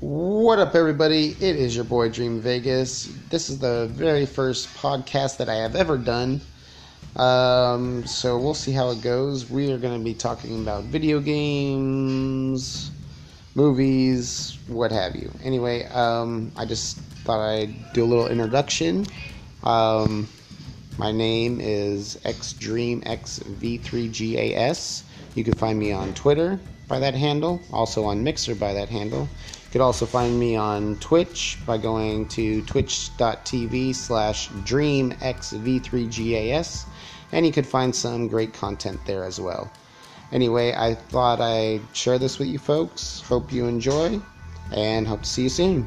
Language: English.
What up, everybody? It is your boy Dream Vegas. This is the very first podcast that I have ever done. Um, so we'll see how it goes. We are going to be talking about video games, movies, what have you. Anyway, um, I just thought I'd do a little introduction. Um, my name is xdreamxv3gas. You can find me on Twitter by that handle, also on Mixer by that handle. You could also find me on Twitch by going to twitch.tv slash dreamxv3gas, and you could find some great content there as well. Anyway, I thought I'd share this with you folks. Hope you enjoy, and hope to see you soon.